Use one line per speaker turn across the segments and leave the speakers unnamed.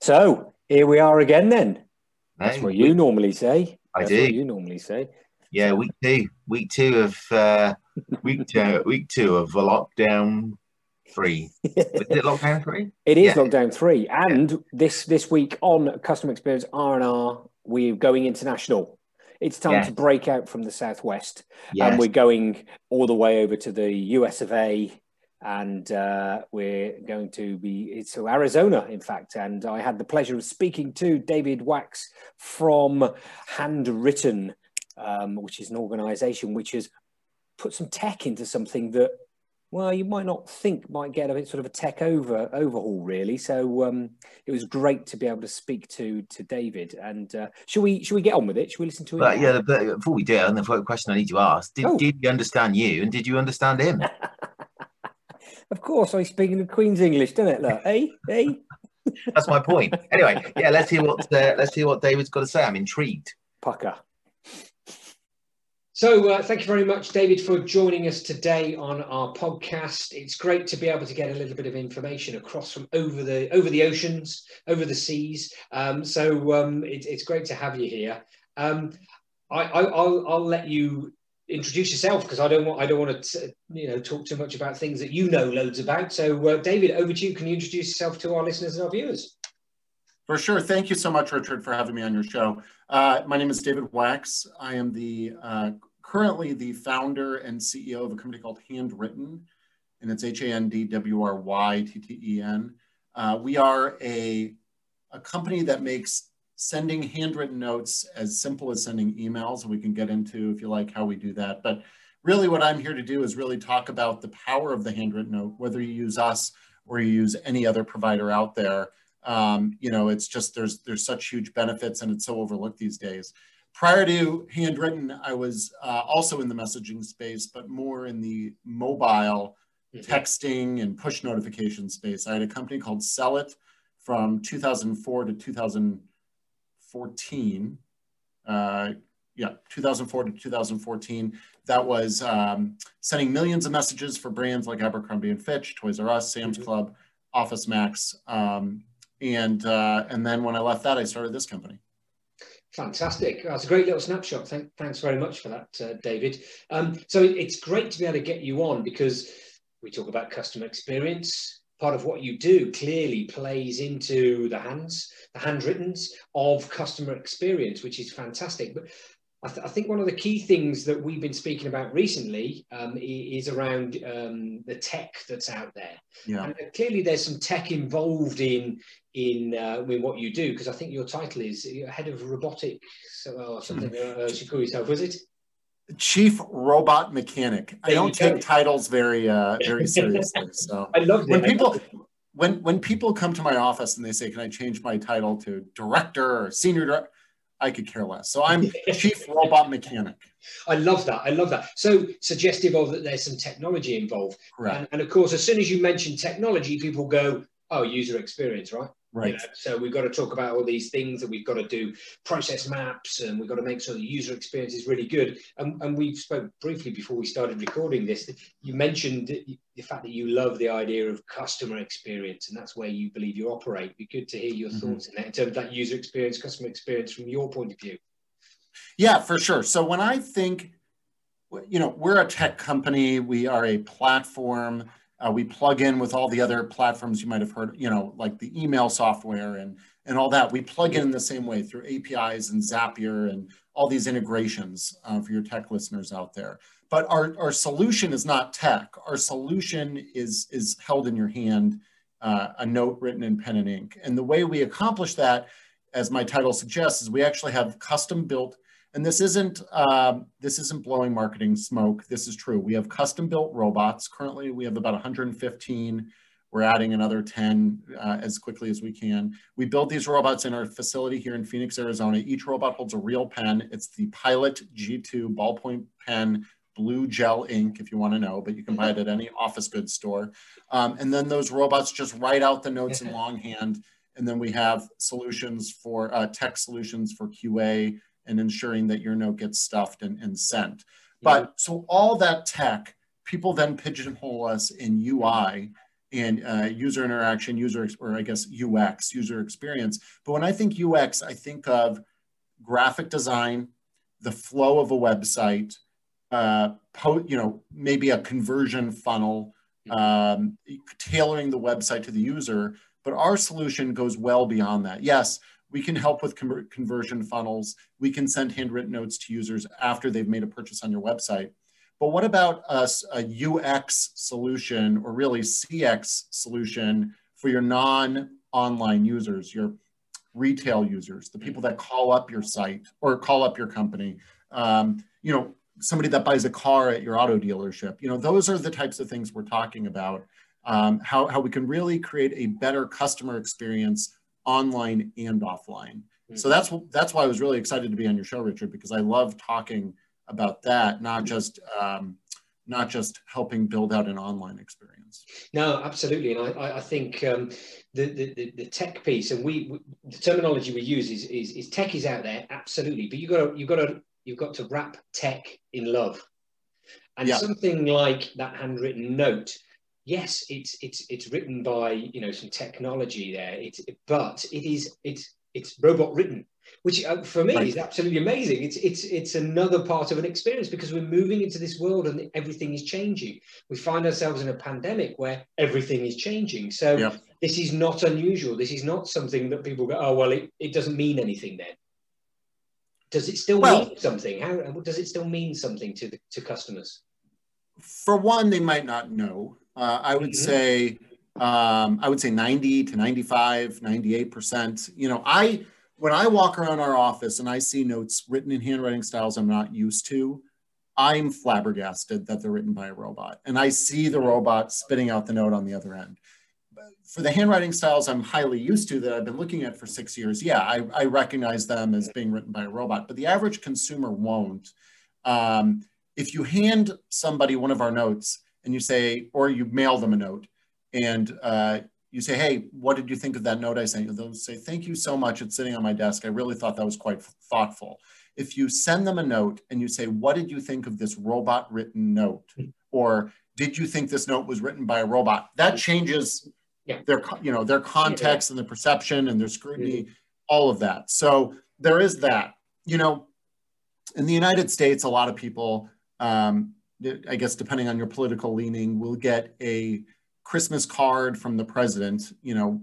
So here we are again. Then that's what you normally say.
I
That's
do.
What you normally say.
Yeah, week two, week two of uh, week two, week two of lockdown three. Was it lockdown three?
It is
Yeah.
lockdown three, and this this week on customer experience R and R, we're going international. It's time
Yeah.
to break out from the southwest,
Yes.
and we're going all the way over to the US of A, and uh, we're going to be to Arizona, in fact. And I had the pleasure of speaking to David Wachs from Handwrytten, um, which is an organisation which has put some tech into something that well, you might not think might get a bit sort of a tech over overhaul, really. So um, it was great to be able to speak to to David. And uh, should we should we get on with it? Should we listen to it?
But yeah, but before we do, and the first question I need to ask: Did,
Oh.
did you understand you, and did you understand him?
Of course, I speak in the Queen's English, don't it? Look, hey, hey.
That's my point. Anyway, yeah, let's hear what uh, let's hear what David's got to say. I'm intrigued.
Pucker. So, uh, thank you very much, David, for joining us today on our podcast. It's great to be able to get a little bit of information across from over the over the oceans, over the seas. Um, so, um, it, it's great to have you here. Um, I, I, I'll, I'll let you introduce yourself because I don't want I don't want to you know talk too much about things that you know loads about. So, uh, David, over to you. Can you introduce yourself to our listeners and our viewers?
For sure. Thank you so much, Richard, for having me on your show. Uh, my name is David Wachs. I am the uh, currently the founder and CEO of a company called Handwrytten, and it's H A N D W R Y T T E N. Uh, we are a, a company that makes sending handwritten notes as simple as sending emails. And we can get into, if you like, how we do that. But really, what I'm here to do is really talk about the power of the handwritten note, whether you use us or you use any other provider out there um, you know it's just there's there's such huge benefits and it's so overlooked these days prior to Handwrytten i was uh, also in the messaging space but more in the mobile texting and push notification space i had a company called Cellit from 2004 to 2014 uh, yeah 2004 to 2014 that was um, sending millions of messages for brands like abercrombie and fitch toys r us sam's
Mhm.
club office max um, and uh, and then when I left that, I started this company.
Fantastic. That's a great little snapshot. Thank, thanks very much for that, uh, David. Um, so it's great to be able to get you on because we talk about customer experience. Part of what you do clearly plays into the hands, the handwrittens of customer experience, which is fantastic. But I, th- I think one of the key things that we've been speaking about recently um, is around um, the tech that's out there.
Yeah,
And uh, clearly, there's some tech involved in in uh, in what you do because I think your title is head of robotics or something. Uh, you call yourself, was it?
Chief robot mechanic. I don't take titles very uh, very seriously. So
I loved it.
when people when when people come to my office and they say, "Can I change my title to director or senior director?" I could care less. So I'm chief robot mechanic.
I love that. I love that. So suggestive of that there's some technology involved,
Correct.
and, and of course, as soon as you mention technology, people go, "Oh, user experience, right?" You
Right.
know, so we've got to talk about all these things that we've got to do process maps and we've got to make sure the user experience is really good and, and we spoke briefly before we started recording this you mentioned the fact that you love the idea of customer experience and that's where you believe you operate It'd be good to hear your
Mhm.
thoughts in that in terms of that user experience customer experience from your point of view
Yeah, for sure. So when I think, you know, we're a tech company, we are a platform. Uh, we plug in with all the other platforms you might have heard, you know, like the email software and and all that. We plug in the same way through APIs and Zapier and all these integrations uh, for your tech listeners out there. But our, our solution is not tech. Our solution is is held in your hand, uh, a note written in pen and ink. And the way we accomplish that, as my title suggests, is we actually have custom built And this isn't um, this isn't blowing marketing smoke. This is true. We have custom built robots. Currently, we have about 115. We're adding another 10 uh, as quickly as we can. We build these robots in our facility here in Phoenix, Arizona. Each robot holds a real pen. It's the Pilot G2 ballpoint pen blue gel ink if you want to know, but you can buy it at any office goods store. Um, and then those robots just write out the notes in longhand. And then we have solutions for uh, tech solutions for QA and ensuring that your note gets stuffed and, and sent. But so all that tech, people then pigeonhole us in UI and uh, user interaction, user, or I guess UX, user experience. But when I think UX, I think of graphic design, the flow of a website, uh, po- you know, maybe a conversion funnel, um, tailoring the website to the user. But our solution goes well beyond that. Yes, we can help with conversion funnels. We can send handwritten notes to users after they've made a purchase on your website. But what about us, a UX solution or really CX solution for your non online users, your retail users, the people that call up your site or call up your company? Um, you know, somebody that buys a car at your auto dealership. You know, those are the types of things we're talking about. Um, how, how we can really create a better customer experience online and offline. Mm-hmm. So that's that's why I was really excited to be on your show, Richard, because I love talking about that, not just um, not just helping build out an online experience.
No, absolutely, and I, I think um, the, the, the tech piece, and we, we, the terminology we use is, is, is tech is out there, absolutely, but you got to you got to you've got to wrap tech in love. And yeah. something like that handwritten note, yes, it's it's it's written by you know some technology there. It's but it is it's it's robot written, which uh, for me right. is absolutely amazing. It's it's it's another part of an experience because we're moving into this world and everything is changing. We find ourselves in a pandemic where everything is changing. So yeah. this is not unusual. This is not something that people go, oh well, it, it doesn't mean anything then does it still well, mean something? How does it still mean something to the, to customers?
For one, they might not know. Uh, I would mm-hmm. say um, I would say 90 to 95, 98 percent. You know, I when I walk around our office and I see notes written in handwriting styles I'm not used to, I'm flabbergasted that they're written by a robot, and I see the robot spitting out the note on the other end for the handwriting styles I'm highly used to that I've been looking at for six years, yeah, I, I recognize them as being written by a robot, but the average consumer won't. Um, if you hand somebody one of our notes and you say, or you mail them a note and uh, you say, hey, what did you think of that note I sent you? They'll say, thank you so much. It's sitting on my desk. I really thought that was quite thoughtful. If you send them a note and you say, what did you think of this robot written note? Or did you think this note was written by a robot? That changes yeah. their you know their context yeah. and the perception and their scrutiny, mm-hmm. all of that. So there is that. You know, in the United States, a lot of people, um, I guess, depending on your political leaning, will get a Christmas card from the president. You know,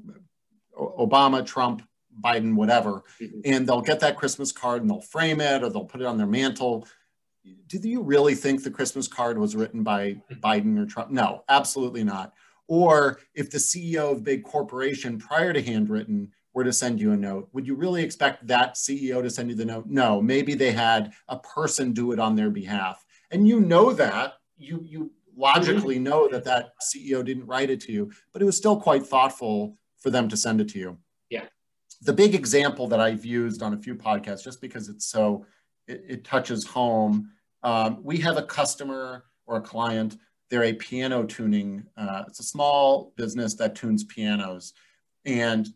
Obama, Trump, Biden, whatever, mm-hmm. and they'll get that Christmas card and they'll frame it or they'll put it on their mantle. Do you really think the Christmas card was written by. Biden or Trump? No, absolutely not. Or if the CEO of big corporation prior to handwritten were to send you a note, would you really expect that CEO to send you the note? No, maybe they had a person do it on their behalf. And you know that, you, you logically mm-hmm. know that that CEO didn't write it to you, but it was still quite thoughtful for them to send it to you.
Yeah.
The big example that I've used on a few podcasts, just because it's so, it, it touches home. Um, we have a customer or a client they're a piano tuning. Uh, it's a small business that tunes pianos, and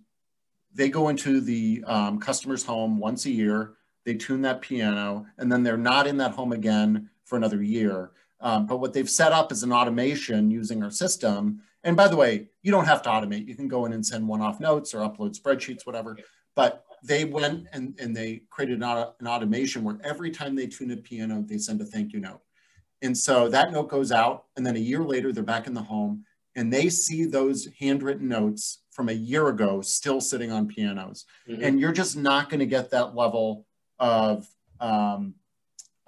they go into the um, customer's home once a year. They tune that piano, and then they're not in that home again for another year. Um, but what they've set up is an automation using our system. And by the way, you don't have to automate. You can go in and send one-off notes or upload spreadsheets, whatever. But they went and, and they created an, an automation where every time they tune a piano, they send a thank you note. And so that note goes out, and then a year later, they're back in the home and they see those handwritten notes from a year ago still sitting on pianos. Mm-hmm. And you're just not going to get that level of, um,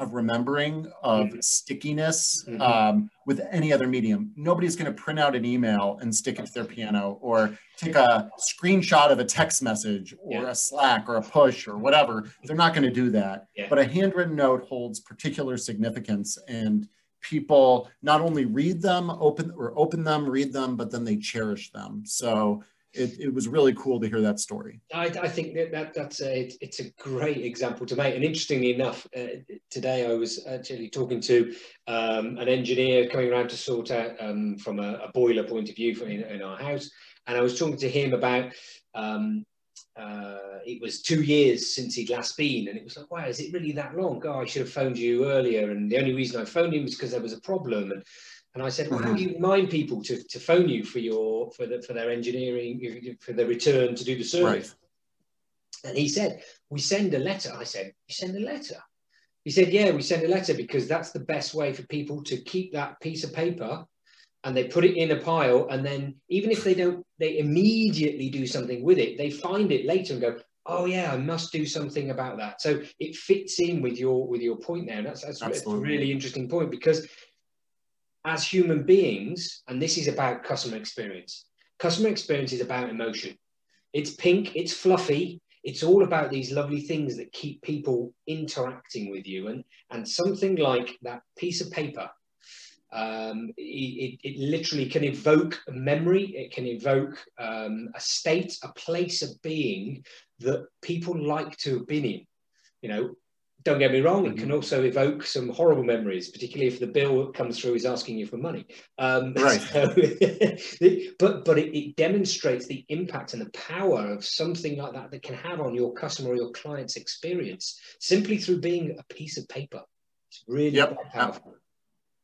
of remembering of mm-hmm. stickiness mm-hmm. um, with any other medium. Nobody's going to print out an email and stick it to their piano or take a screenshot of a text message or yeah. a Slack or a push or whatever. They're not going to do that. Yeah. But a handwritten note holds particular significance and people not only read them, open or open them, read them, but then they cherish them. So it, it was really cool to hear that story.
I, I think that, that that's a, it's a great example to make. And interestingly enough, uh, today I was actually talking to um, an engineer coming around to sort out um, from a, a, boiler point of view in, in, our house. And I was talking to him about um, uh, it was two years since he'd last been, and it was like, wow, is it really that long? Oh, I should have phoned you earlier. And the only reason I phoned him was because there was a problem. And and I said, well, how mm-hmm. do you remind people to, to phone you for your for the, for their engineering for the return to do the service? Right. And he said, we send a letter. I said, you send a letter. He said, yeah, we send a letter because that's the best way for people to keep that piece of paper and they put it in a pile and then even if they don't they immediately do something with it they find it later and go oh yeah i must do something about that so it fits in with your with your point there and that's, that's, that's a really interesting point because as human beings, and this is about customer experience, customer experience is about emotion. It's pink, it's fluffy, it's all about these lovely things that keep people interacting with you. And, and something like that piece of paper, um, it, it, literally can evoke a memory, it can evoke um, a state, a place of being that people like to have been in. You know, don't get me wrong, it can mm-hmm. also evoke some horrible memories, particularly if the bill that comes through is asking you for money. Um, right. So, but but it, it, demonstrates the impact and the power of something like that that can have on your customer or your client's experience simply through being a piece of paper. It's really yep. powerful.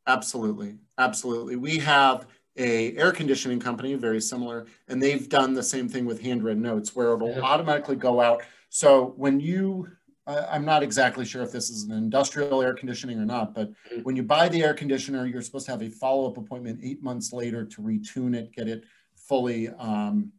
Absolutely, absolutely. We have a air conditioning company, very similar, and they've done the same thing with handwritten notes, where it'll automatically go out. So when you I'm not exactly sure if this is an industrial air conditioning or not, but mm-hmm. when you buy the air conditioner, you're supposed to have a follow-up appointment eight months later to retune it, get it fully, um,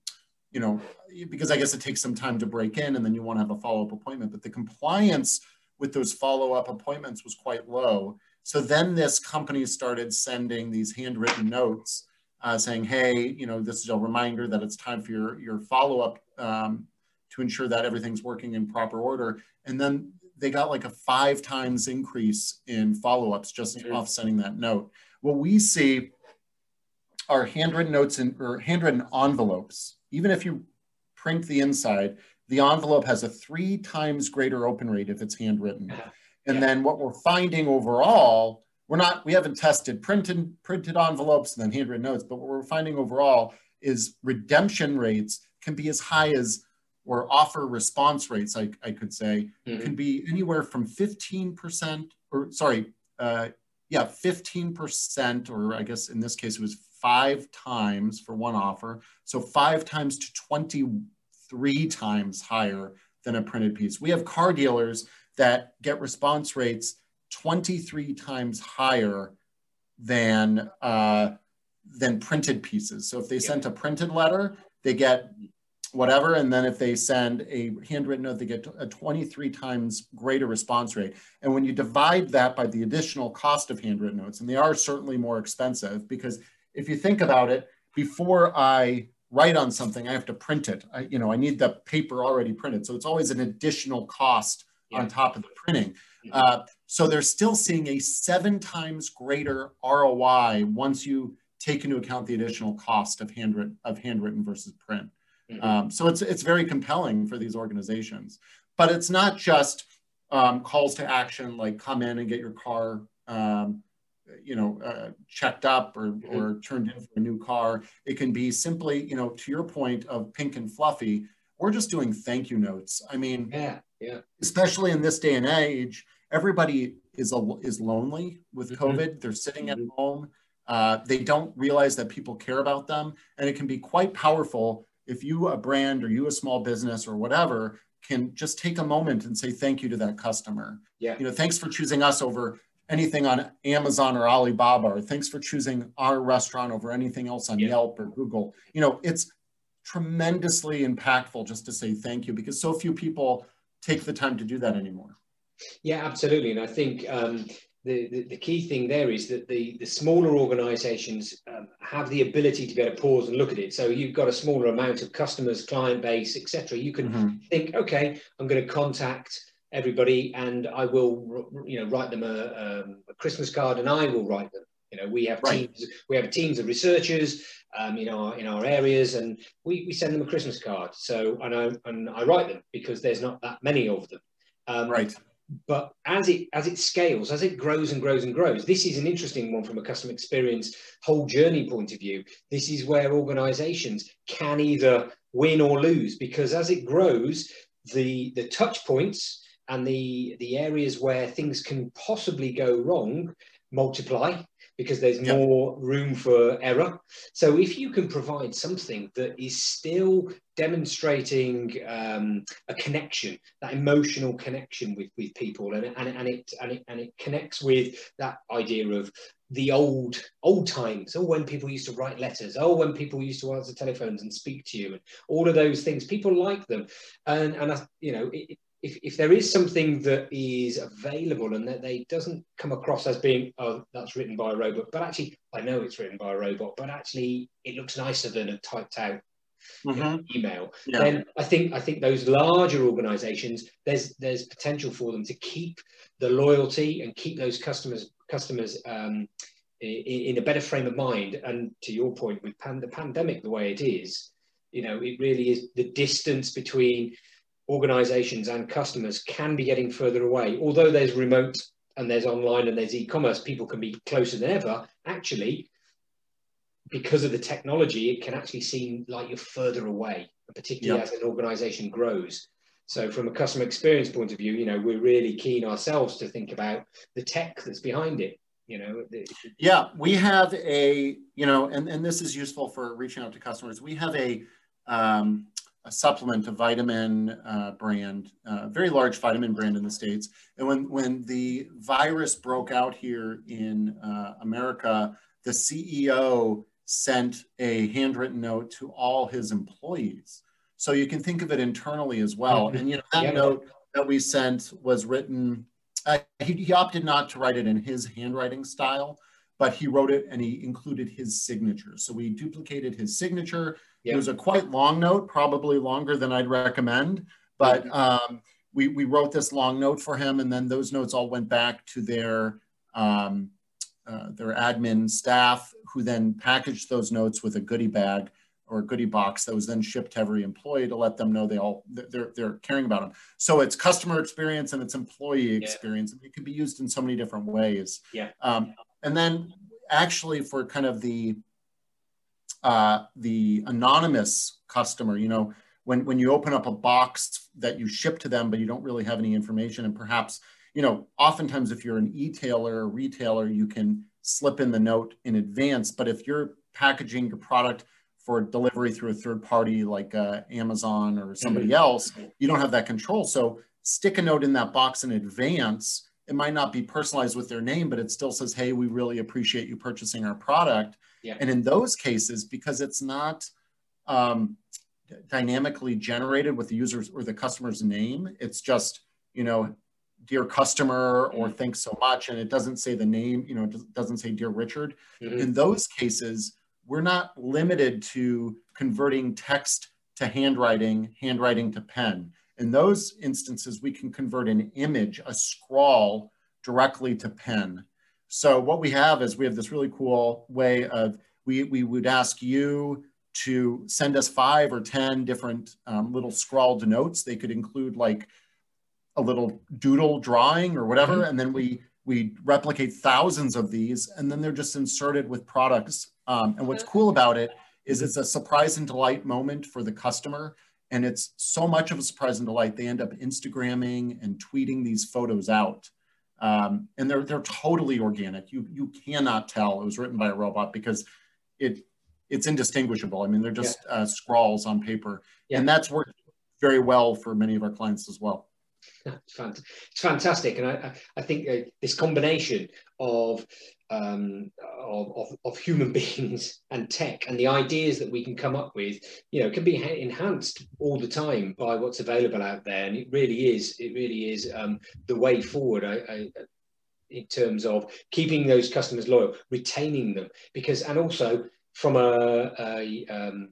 you know, because I guess it takes some time to break in and then you want to have a follow-up appointment. But the compliance with those follow-up appointments was quite low. So then this company started sending these handwritten notes uh, saying, hey, you know, this is a reminder that it's time for your, your follow-up um, to ensure that everything's working in proper order. And then they got like a five times increase in follow-ups just mm-hmm. off sending that note. What we see are handwritten notes in, or handwritten envelopes. Even if you print the inside, the envelope has a three times greater open rate if it's handwritten. And yeah. then what we're finding overall, we're not, we haven't tested printed printed envelopes and then handwritten notes, but what we're finding overall is redemption rates can be as high as or offer response rates, I, I could say, mm-hmm. can be anywhere from 15% or sorry, uh, yeah, 15%, or I guess in this case it was five times for one offer. So five times to 23 times higher than a printed piece. We have car dealers that get response rates 23 times higher than uh, than printed pieces. So if they yeah. sent a printed letter, they get whatever. And then if they send a handwritten note, they get a 23 times greater response rate. And when you divide that by the additional cost of handwritten notes, and they are certainly more expensive because if you think about it, before I write on something, I have to print it. I, you know, I need the paper already printed. So it's always an additional cost yeah. on top of the printing. Uh, so they're still seeing a seven times greater ROI once you take into account the additional cost of handwritten of handwritten versus print. Mm-hmm. Um, so it's it's very compelling for these organizations. But it's not just um, calls to action like come in and get your car, um, you know, uh, checked up or, mm-hmm. or turned in for a new car. It can be simply, you know, to your point of pink and fluffy. We're just doing thank you notes. I mean,
yeah, yeah.
Especially in this day and age, everybody is a, is lonely with mm-hmm. COVID. They're sitting at mm-hmm. home. Uh, they don't realize that people care about them, and it can be quite powerful if you a brand or you a small business or whatever can just take a moment and say thank you to that customer.
Yeah.
You know, thanks for choosing us over anything on Amazon or Alibaba, or thanks for choosing our restaurant over anything else on yeah. Yelp or Google. You know, it's tremendously impactful just to say thank you because so few people take the time to do that anymore.
Yeah, absolutely. And I think um, the, the, the, key thing there is that the, the smaller organizations um, have the ability to be able to pause and look at it. So you've got a smaller amount of customers, client base, etc. You can mm-hmm. think, okay, I'm going to contact everybody and I will, you know, write them a, um, a Christmas card and I will write them. You know, we have right. teams, we have teams of researchers um, in our in our areas, and we, we send them a Christmas card. So and I and I write them because there's not that many of them.
Um, right
but as it as it scales as it grows and grows and grows this is an interesting one from a customer experience whole journey point of view. This is where organizations can either win or lose because as it grows the the touch points and the the areas where things can possibly go wrong multiply because there's yep. more room for error. So if you can provide something that is still demonstrating um, a connection, that emotional connection with, with people, and, and, and, it, and, it, and it connects with that idea of the old old times oh when people used to write letters oh when people used to answer telephones and speak to you and all of those things people like them and and I, you know it, if, if there is something that is available and that they doesn't come across as being oh that's written by a robot but actually i know it's written by a robot but actually it looks nicer than a typed out mm-hmm. you know, email yeah. then i think i think those larger organizations there's there's potential for them to keep the loyalty and keep those customers customers um, in, in, a better frame of mind and to your point with pan- the pandemic the way it is you know it really is the distance between organizations and customers can be getting further away. Although there's remote and there's online and there's e-commerce, people can be closer than ever. Actually, because of the technology, it can actually seem like you're further away, particularly yep. as an organization grows. So from a customer experience point of view, you know, we're really keen ourselves to think about the tech that's behind it. You know,
yeah, we have a, you know, and, and this is useful for reaching out to customers. We have a um, a supplement, a vitamin uh, brand, a uh, very large vitamin brand in the States. And when, when the virus broke out here in uh, America, the CEO sent a handwritten note to all his employees. So you can think of it internally as well. Mm-hmm. And you know, that yeah. note that we sent was written, uh, he, he opted not to write it in his handwriting style, but he wrote it and he included his signature. So we duplicated his signature it was a quite long note, probably longer than I'd recommend, but um, we, we wrote this long note for him and then those notes all went back to their, um, uh, their admin staff who then packaged those notes with a goodie bag or a goodie box that was then shipped to every employee to let them know they all they're, they're caring about them. So it's customer experience and it's employee experience. Yeah. It can be used in so many different ways.
Yeah.
Um, and then actually for kind of the uh, the anonymous customer, you know, when, when you open up a box that you ship to them, but you don't really have any information and perhaps, you know, oftentimes if you're an e-tailer or retailer, you can slip in the note in advance. But if you're packaging your product for delivery through a third party like uh, Amazon or somebody mm-hmm. else, you don't have that control. So stick a note in that box in advance. It might not be personalized with their name, but it still says, hey, we really appreciate you purchasing our product.
Yeah.
And in those cases, because it's not um, dynamically generated with the user's or the customer's name, it's just, you know, dear customer or mm-hmm. thanks so much. And it doesn't say the name, you know, it doesn't say dear Richard. Mm-hmm. In those cases, we're not limited to converting text to handwriting, handwriting to pen. In those instances, we can convert an image, a scrawl, directly to pen. So what we have is we have this really cool way of, we, we would ask you to send us five or 10 different um, little scrawled notes. They could include like a little doodle drawing or whatever. Mm-hmm. And then we, we replicate thousands of these and then they're just inserted with products. Um, and what's cool about it is it's a surprise and delight moment for the customer. And it's so much of a surprise and delight, they end up Instagramming and tweeting these photos out. Um, and they're they're totally organic. You you cannot tell it was written by a robot because it it's indistinguishable. I mean, they're just yeah. uh, scrawls on paper, yeah. and that's worked very well for many of our clients as well.
It's fantastic, and I, I think uh, this combination of, um, of, of, of human beings and tech and the ideas that we can come up with, you know, can be enhanced all the time by what's available out there, and it really is, it really is um, the way forward. I, I, in terms of keeping those customers loyal, retaining them, because and also from a, a um,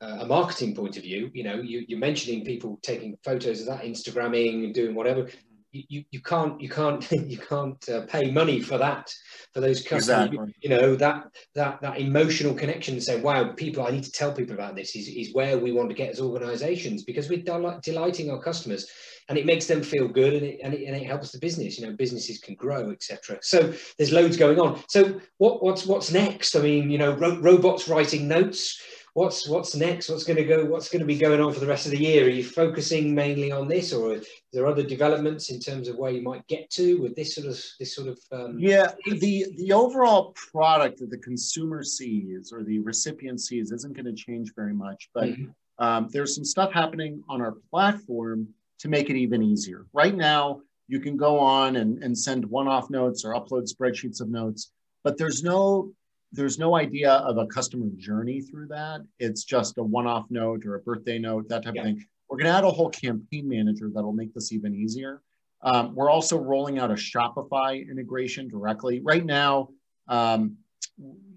a marketing point of view, you know, you, are mentioning people taking photos of that, Instagramming and doing whatever. You, you can't you can't you can't uh, pay money for that for those customers. Exactly. You, know that that that emotional connection. say "Wow, people, I need to tell people about this." Is, is where we want to get as organisations because we're del- delighting our customers, and it makes them feel good, and it, and it, and it helps the business. You know, businesses can grow, etc. So there's loads going on. So what what's what's next? I mean, you know, ro- robots writing notes what's what's next? What's going to go? What's going to be going on for the rest of the year? Are you focusing mainly on this, or are there other developments in terms of where you might get to with this sort of this sort of? Um...
yeah, the the overall product that the consumer sees or the recipient sees isn't going to change very much, but mm-hmm. um, there's some stuff happening on our platform to make it even easier. Right now, you can go on and, and send one-off notes or upload spreadsheets of notes, but there's no there's no idea of a customer journey through that. It's just a one-off note or a birthday note, that type yeah. of thing. We're going to add a whole campaign manager that'll make this even easier. Um, we're also rolling out a Shopify integration directly. Right now, um,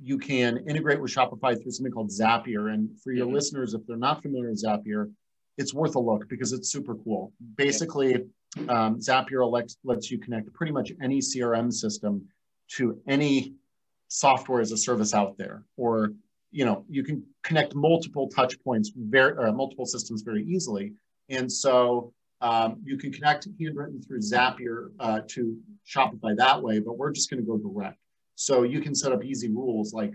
you can integrate with Shopify through something called Zapier. And for your mm-hmm. listeners, if they're not familiar with Zapier, it's worth a look because it's super cool. Basically, um, Zapier lets, lets you connect pretty much any CRM system to any software as a service out there, or you know, you can connect multiple touch points, very, multiple systems very easily. And so um, you can connect Handwrytten through Zapier uh, to Shopify that way, but we're just going to go direct. So you can set up easy rules like,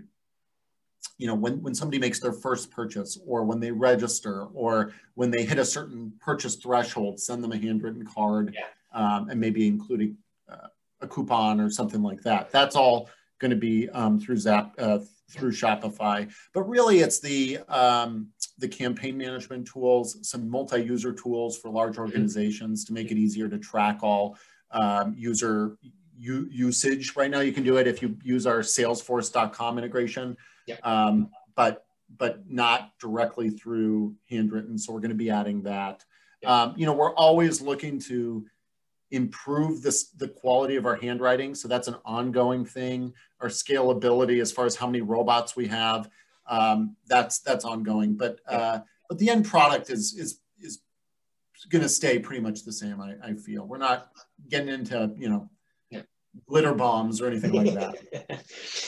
you know, when, when somebody makes their first purchase or when they register or when they hit a certain purchase threshold, send them a handwritten card yeah. um, and maybe including uh, a coupon or something like that. That's all going to be um, through Zap uh, through Shopify. But really, it's the um, the campaign management tools, some multi-user tools for large organizations to make it easier to track all um, user usage. Right now, you can do it if you use our Salesforce.com integration, yeah. um, but but not directly through Handwrytten. So we're going to be adding that. Yeah. Um, you know, we're always looking to improve this, the quality of our handwriting. So that's an ongoing thing. Our scalability as far as how many robots we have, um, that's that's ongoing. But uh, but the end product is is is going to stay pretty much the same. I, I feel we're not getting into you know glitter bombs or anything like that.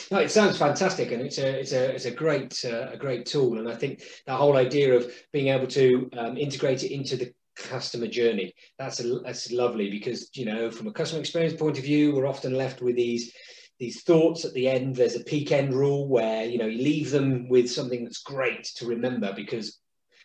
no, it sounds fantastic, and it's a it's a it's a great uh, a great tool. And I think that whole idea of being able to um, integrate it into the customer journey. That's a, that's lovely because you know from a customer experience point of view, we're often left with these these thoughts at the end. There's a peak end rule where you know you leave them with something that's great to remember because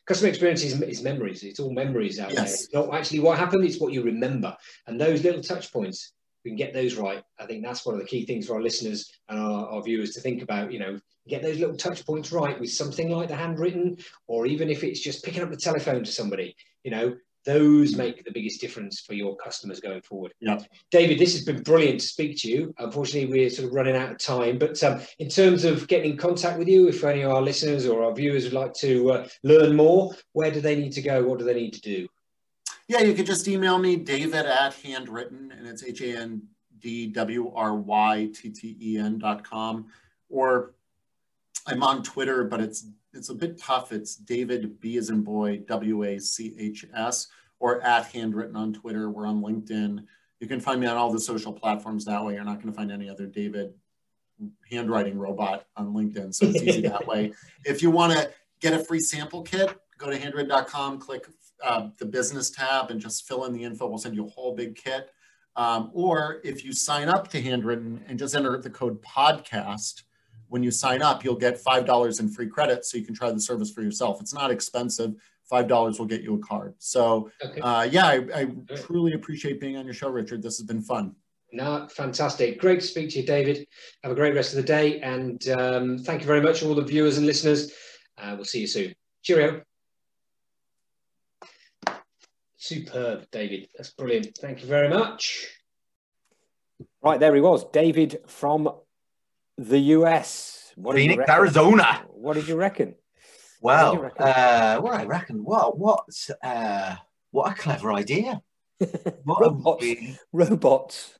customer experience is, is memories. It's all memories out yes. there. It's not actually what happened. It's what you remember, and those little touch points. We can get those right. I think that's one of the key things for our listeners and our, our viewers to think about. You know, get those little touch points right with something like the handwritten, or even if it's just picking up the telephone to somebody, you know, those make the biggest difference for your customers going forward.
Yeah.
David, this has been brilliant to speak to you. Unfortunately, we're sort of running out of time, but um, in terms of getting in contact with you, if any of our listeners or our viewers would like to uh, learn more, where do they need to go? What do they need to do?
Yeah, you could just email me, David at handwrytten, and it's H A N D W R Y T T E N dot com. Or I'm on Twitter, but it's it's a bit tough. It's David B as in boy W A C H S or at handwrytten on Twitter. We're on LinkedIn. You can find me on all the social platforms that way. You're not going to find any other David handwriting robot on LinkedIn. So it's easy that way. If you want to get a free sample kit, go to handwrytten.com, click uh, the business tab, and just fill in the info. We'll send you a whole big kit. Um, or if you sign up to Handwrytten and just enter the code podcast, when you sign up, you'll get $5 in free credit so you can try the service for yourself. It's not expensive. $5 will get you a card. So, okay. uh, yeah, I, I truly appreciate being on your show, Richard. This has been fun.
No, fantastic. Great to speak to you, David. Have a great rest of the day. And um, thank you very much, all the viewers and listeners. Uh, we'll see you soon. Cheerio. Superb, David. That's brilliant. Thank you very much. Right, there he was, David from the US.
What Phoenix, Arizona.
What did you reckon?
Well, what, reckon? Uh, what I reckon, what, what, uh, what a clever idea.
What robots. Really... robots.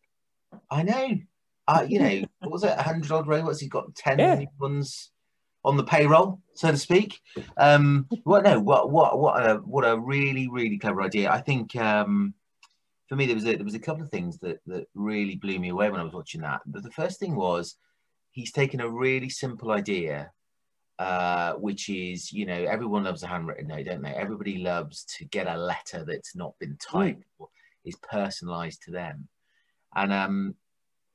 I know. Uh, you know, what was it? 100 odd robots. He's got 10 yeah. ones on the payroll, so to speak. Um, what no, what what what a what a really really clever idea. I think um, for me there was a, there was a couple of things that that really blew me away when I was watching that. But the first thing was he's taken a really simple idea, uh, which is you know everyone loves a handwritten note, don't they? Everybody loves to get a letter that's not been typed mm. or is personalised to them, and um,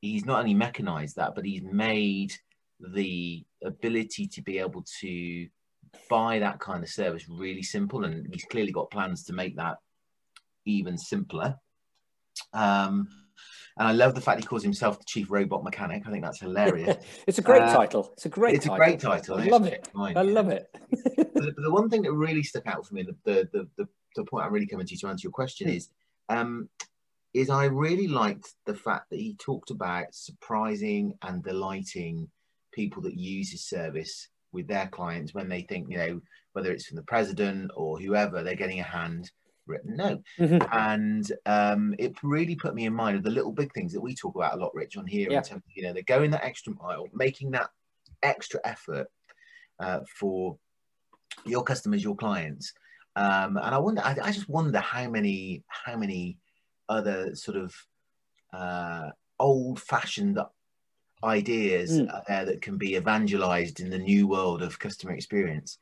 he's not only mechanized that, but he's made the ability to be able to buy that kind of service really simple and he's clearly got plans to make that even simpler um, and I love the fact he calls himself the chief robot mechanic. I think that's hilarious.
it's a great uh, title. It's a great.
It's
title.
a great title.
I love it. I love it.
the, the, one thing that really stuck out for me, the the the, the, the point I'm really coming to to answer your question hmm. is, um, is I really liked the fact that he talked about surprising and delighting people that use his service with their clients when they think, you know, whether it's from the president or whoever, they're getting a hand written note. Mm-hmm. And um, it really put me in mind of the little big things that we talk about a lot, Rich, on here. Yeah. In terms of, you know, they're going that extra mile, making that extra effort uh, for your customers, your clients. Um, and I wonder, I, I, just wonder how many, how many other sort of uh, old-fashioned ideas mm. there that can be evangelized in the new world of customer experience.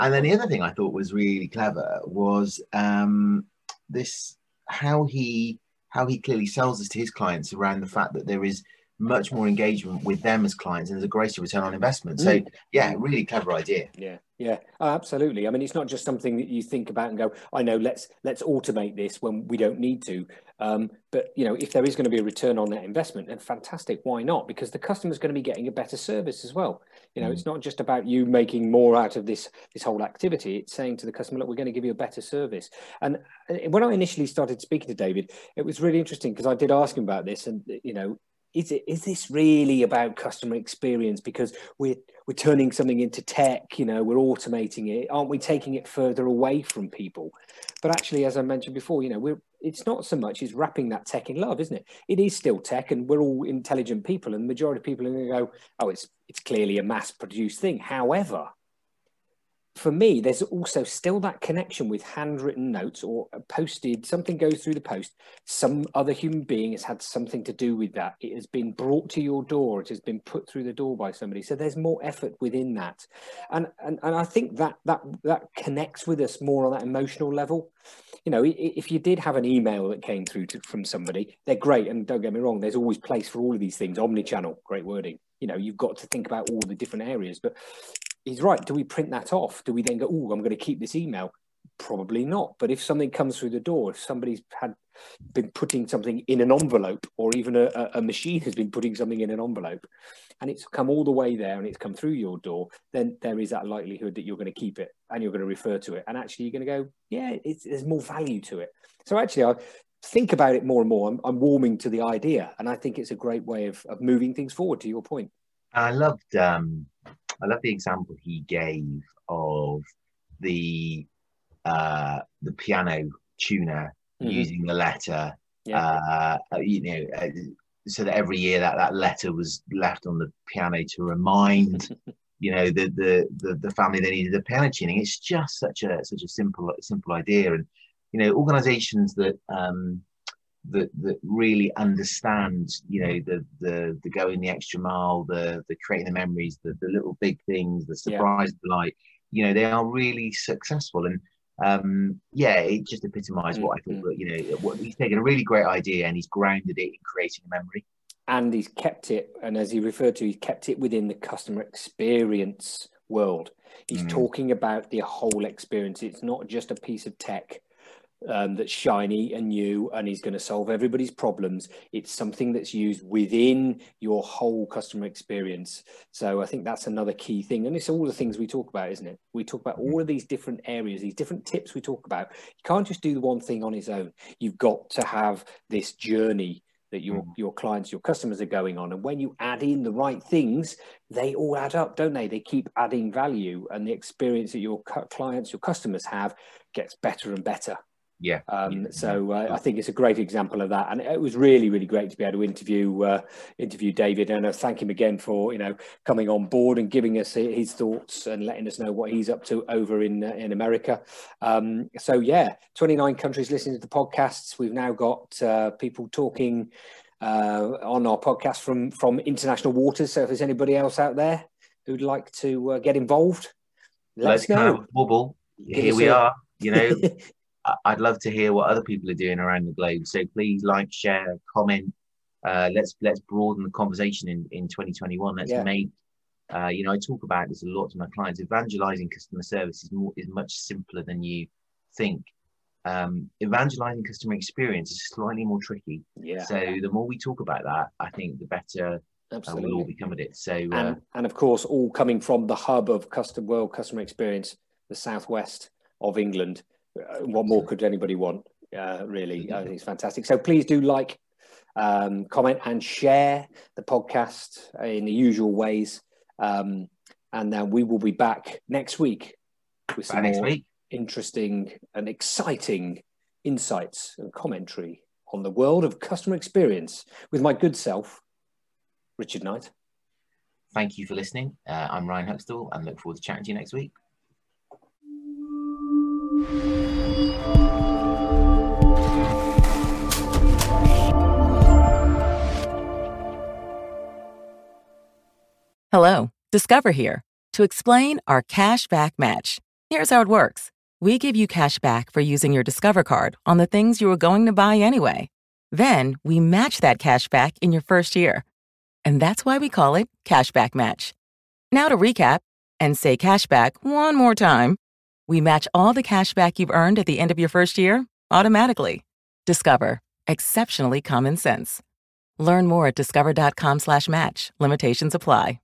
And then the other thing I thought was really clever was um, this how he how he clearly sells this to his clients around the fact that there is much more engagement with them as clients and there's a greater return on investment. So mm. yeah, really clever idea.
Yeah, yeah, oh, absolutely. I mean, it's not just something that you think about and go, I know, let's let's automate this when we don't need to. Um, but you know, if there is going to be a return on that investment, then fantastic. Why not? Because the customer's going to be getting a better service as well. You know, mm. it's not just about you making more out of this this whole activity. It's saying to the customer, look, we're going to give you a better service. And when I initially started speaking to David, it was really interesting because I did ask him about this, and you know, is it is this really about customer experience? Because we're we're turning something into tech you know we're automating it. Aren't we taking it further away from people? But actually as i mentioned before you know we're it's not so much as wrapping that tech in love isn't it? It is still tech and we're all intelligent people and the majority of people are going to go oh it's it's clearly a mass produced thing. However for me, there's also still that connection with handwritten notes or posted, something goes through the post. Some other human being has had something to do with that. It has been brought to your door. It has been put through the door by somebody. So there's more effort within that. And, and, and I think that, that, that connects with us more on that emotional level. You know, if you did have an email that came through to, from somebody, they're great. And don't get me wrong, there's always place for all of these things. Omni-channel, great wording you know you've got to think about all the different areas but he's right. Do we print that off? Do we then go, oh, I'm going to keep this email? Probably not. But if something comes through the door, if somebody's had been putting something in an envelope, or even a, a machine has been putting something in an envelope, and it's come all the way there and it's come through your door, then there is that likelihood that you're going to keep it and you're going to refer to it. And actually, you're going to go, yeah, there's more value to it. So actually, I think about it more and more. I'm, I'm warming to the idea, and I think it's a great way of, of moving things forward. To your point,
I loved um, I love the example he gave of the uh, the piano tuner mm-hmm. using the letter. Yeah. Uh, you know, uh, so that every year that that letter was left on the piano to remind you know the, the the the family they needed a piano tuning. It's just such a such a simple simple idea, and you know organisations that um, that that really understand you know the the the going the extra mile the the creating the memories the, the little big things the surprise yeah. delight you know they are really successful and um yeah it just epitomized mm-hmm. what i thought mm-hmm. that you know what, he's taken a really great idea and he's grounded it in creating a memory
and he's kept it and as he referred to he's kept it within the customer experience world he's mm. talking about the whole experience it's not just a piece of tech um, that's shiny and new and is going to solve everybody's problems. It's something that's used within your whole customer experience. So I think that's another key thing. And it's all the things we talk about, isn't it? We talk about all of these different areas, these different tips we talk about. You can't just do the one thing on its own. You've got to have this journey that your mm. your clients your customers are going on and when you add in the right things they all add up don't they they keep adding value and the experience that your clients your customers have gets better and better
yeah.
Um, so uh, I think it's a great example of that, and it was really, really great to be able to interview uh, interview David, and I thank him again for you know coming on board and giving us his thoughts and letting us know what he's up to over in uh, in America. Um, so yeah, 29 countries listening to the podcasts. We've now got uh, people talking uh, on our podcast from from international waters. So if there's anybody else out there who'd like to uh, get involved, let
Let's
us know.
Wobble. Here we a... are. You know, I'd love to hear what other people are doing around the globe. So please like, share, comment. Uh, let's let's broaden the conversation in, in 2021. Let's yeah. make uh, you know I talk about this a lot to my clients. Evangelizing customer service is more is much simpler than you think. Um, evangelizing customer experience is slightly more tricky.
Yeah.
So the more we talk about that, I think the better uh, we'll all become at it. So uh,
and, and of course, all coming from the hub of custom world customer experience, the southwest of England. Uh, what more could anybody want? Uh, really, I think it's fantastic. So please do like, um, comment, and share the podcast in the usual ways. Um, and then we will be back next week with some more week. interesting and exciting insights and commentary on the world of customer experience with my good self, Richard Knight.
Thank you for listening. Uh, I'm Ryan Huxtall and look forward to chatting to you next week.
Hello, Discover here to explain our cash back match. Here's how it works we give you cash back for using your Discover card on the things you were going to buy anyway. Then we match that cash back in your first year. And that's why we call it Cashback Match. Now to recap and say cashback one more time. We match all the cash back you've earned at the end of your first year automatically. Discover. Exceptionally common sense. Learn more at discover.com slash match. Limitations apply.